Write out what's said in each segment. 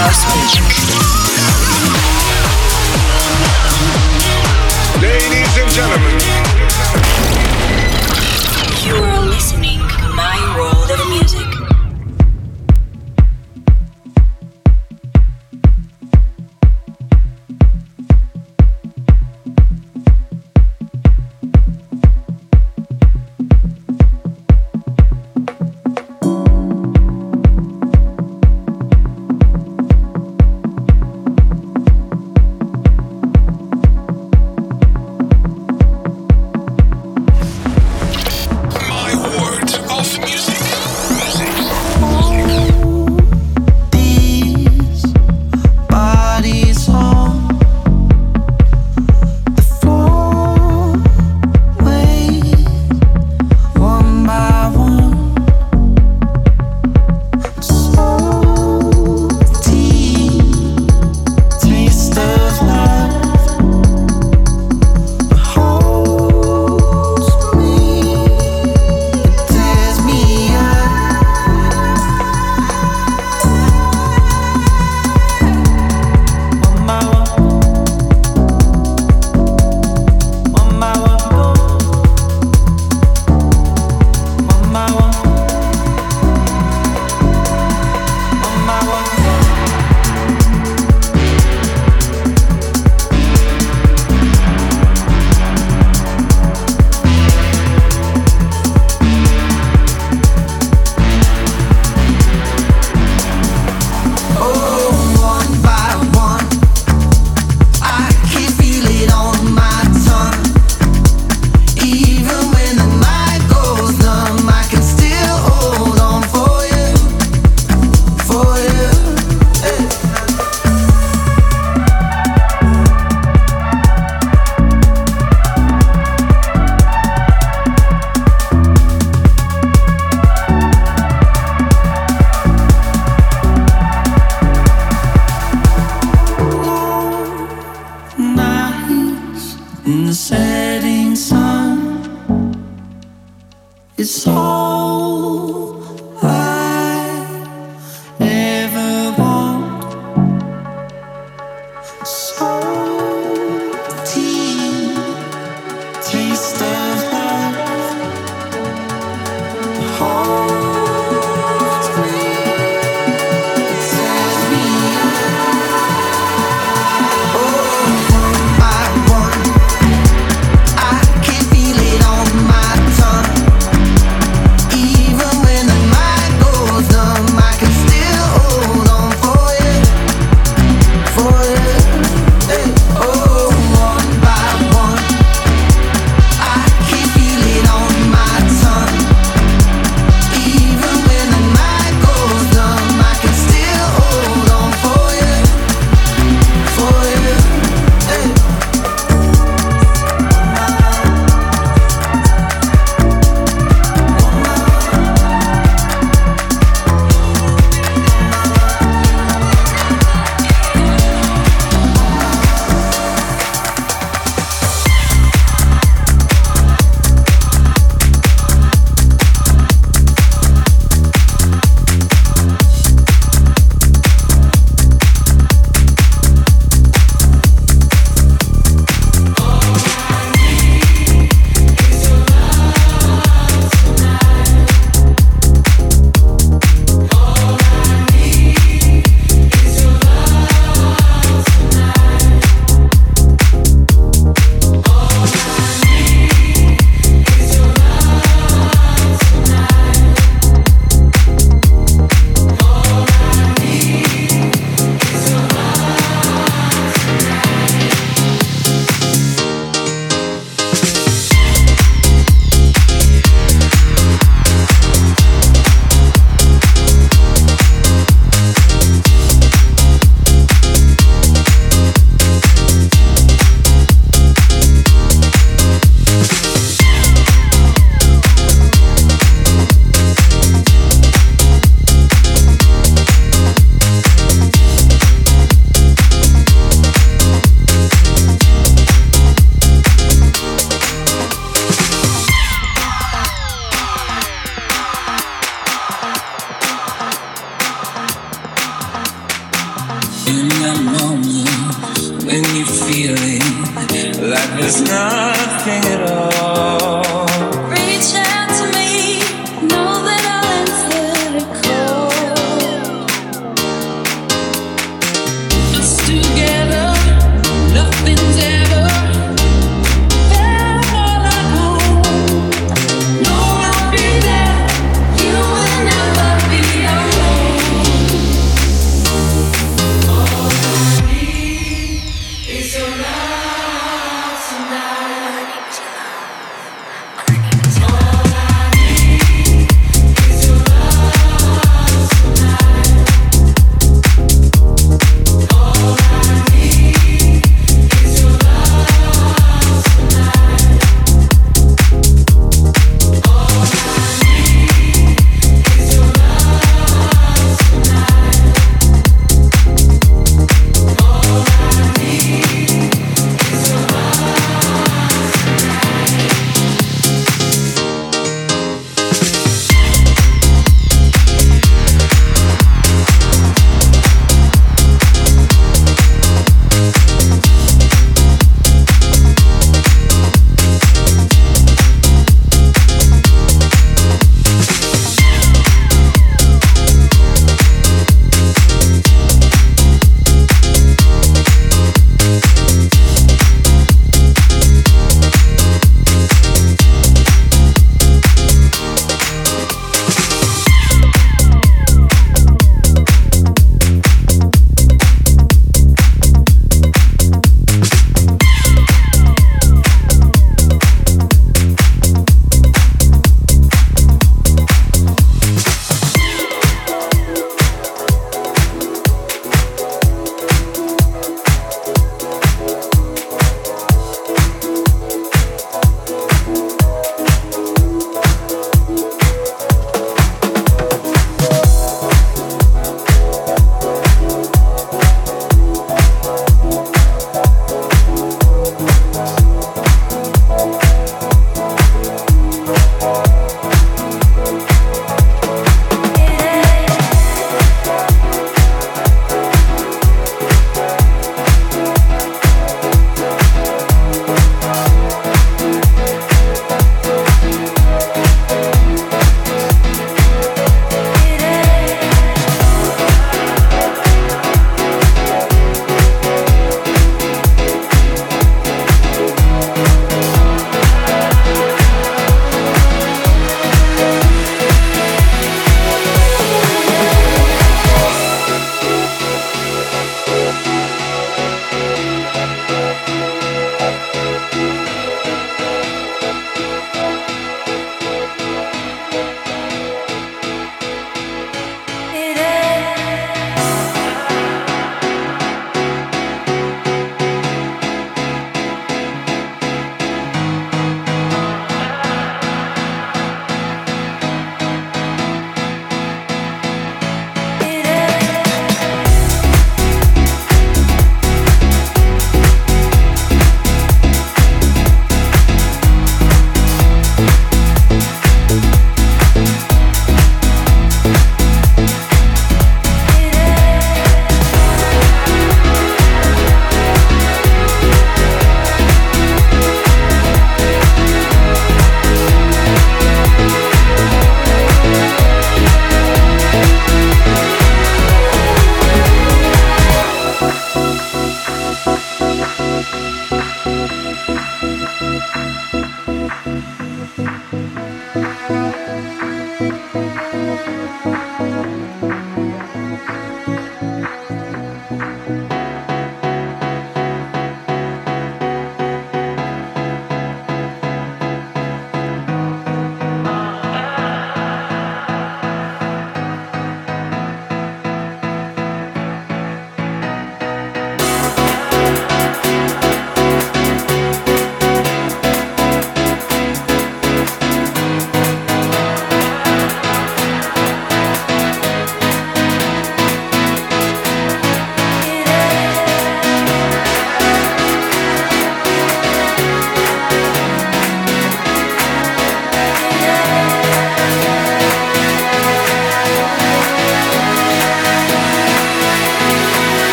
house music.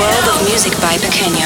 world of music by Pequeño.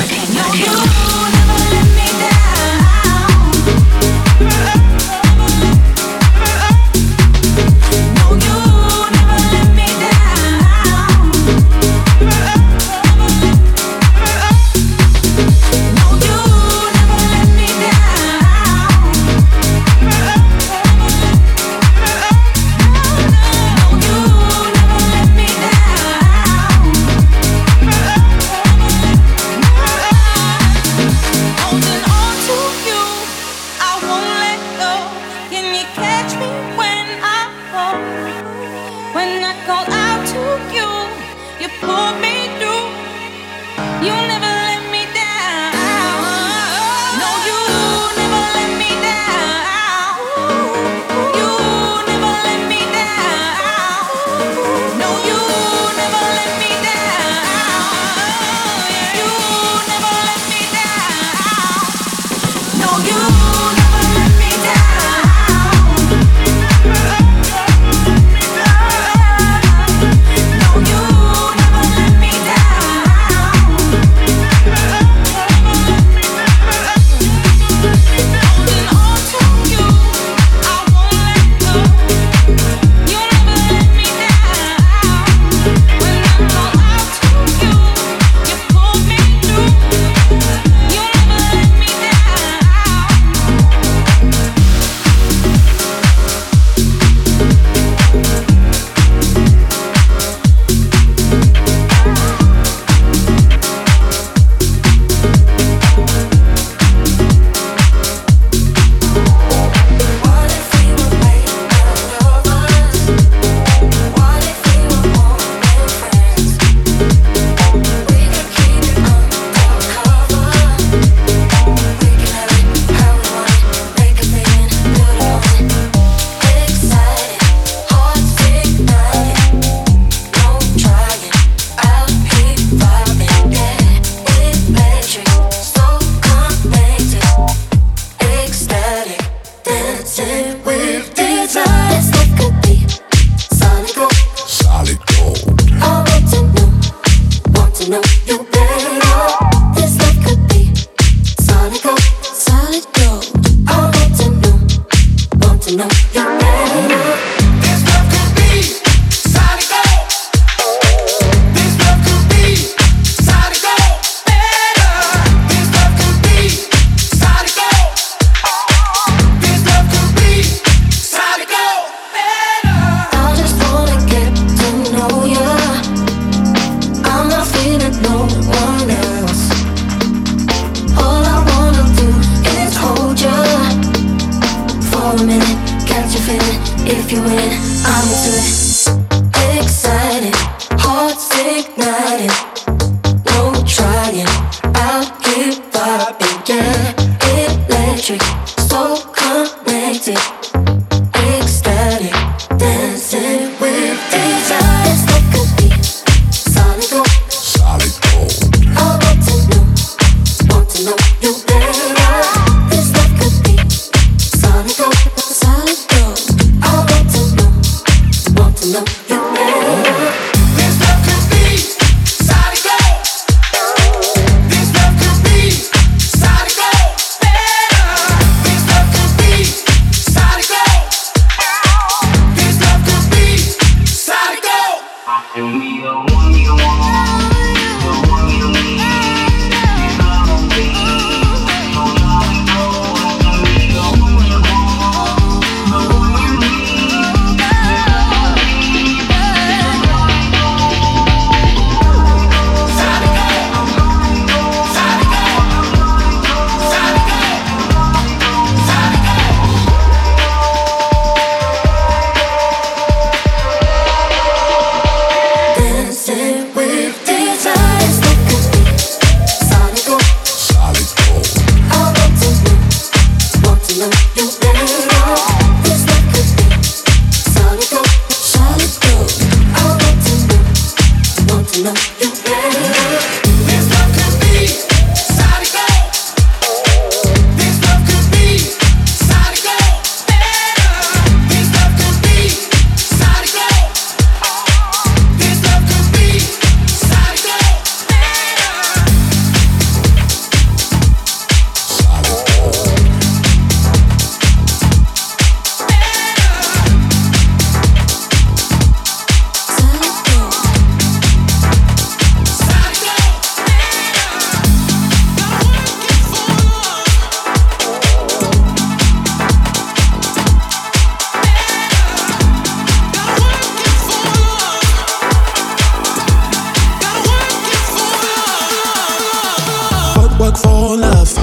work for love.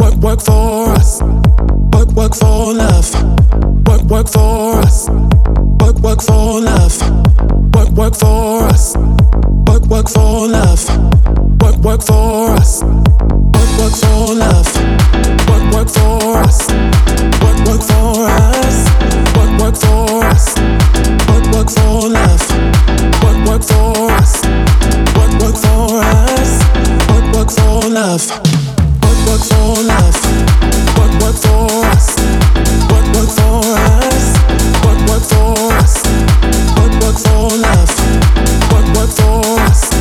Work, work for us. Work, work for love. Work, work for us. Work, work for love. Work, work for us. Work, work for love. Work, work for us. Work, work for love. Work, work for us. Work, work for us. Work, work for us. Work, work for love. Work, work for us. Work, work for us work for love. Work, work for love. Work, work for us. Work, work for us. Work, work for us. Work, work for love. Work, work for us.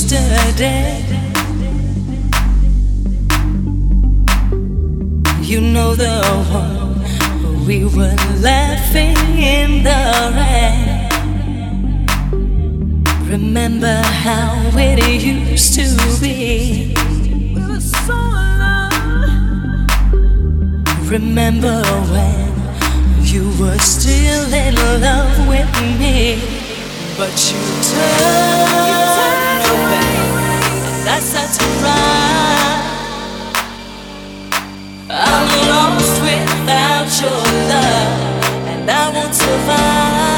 yesterday. You know the one we were laughing in the rain. Remember how it used to be. We were so alone. Remember when you were still in love with me, but you turned. You turned I'm lost without your love, and I won't survive.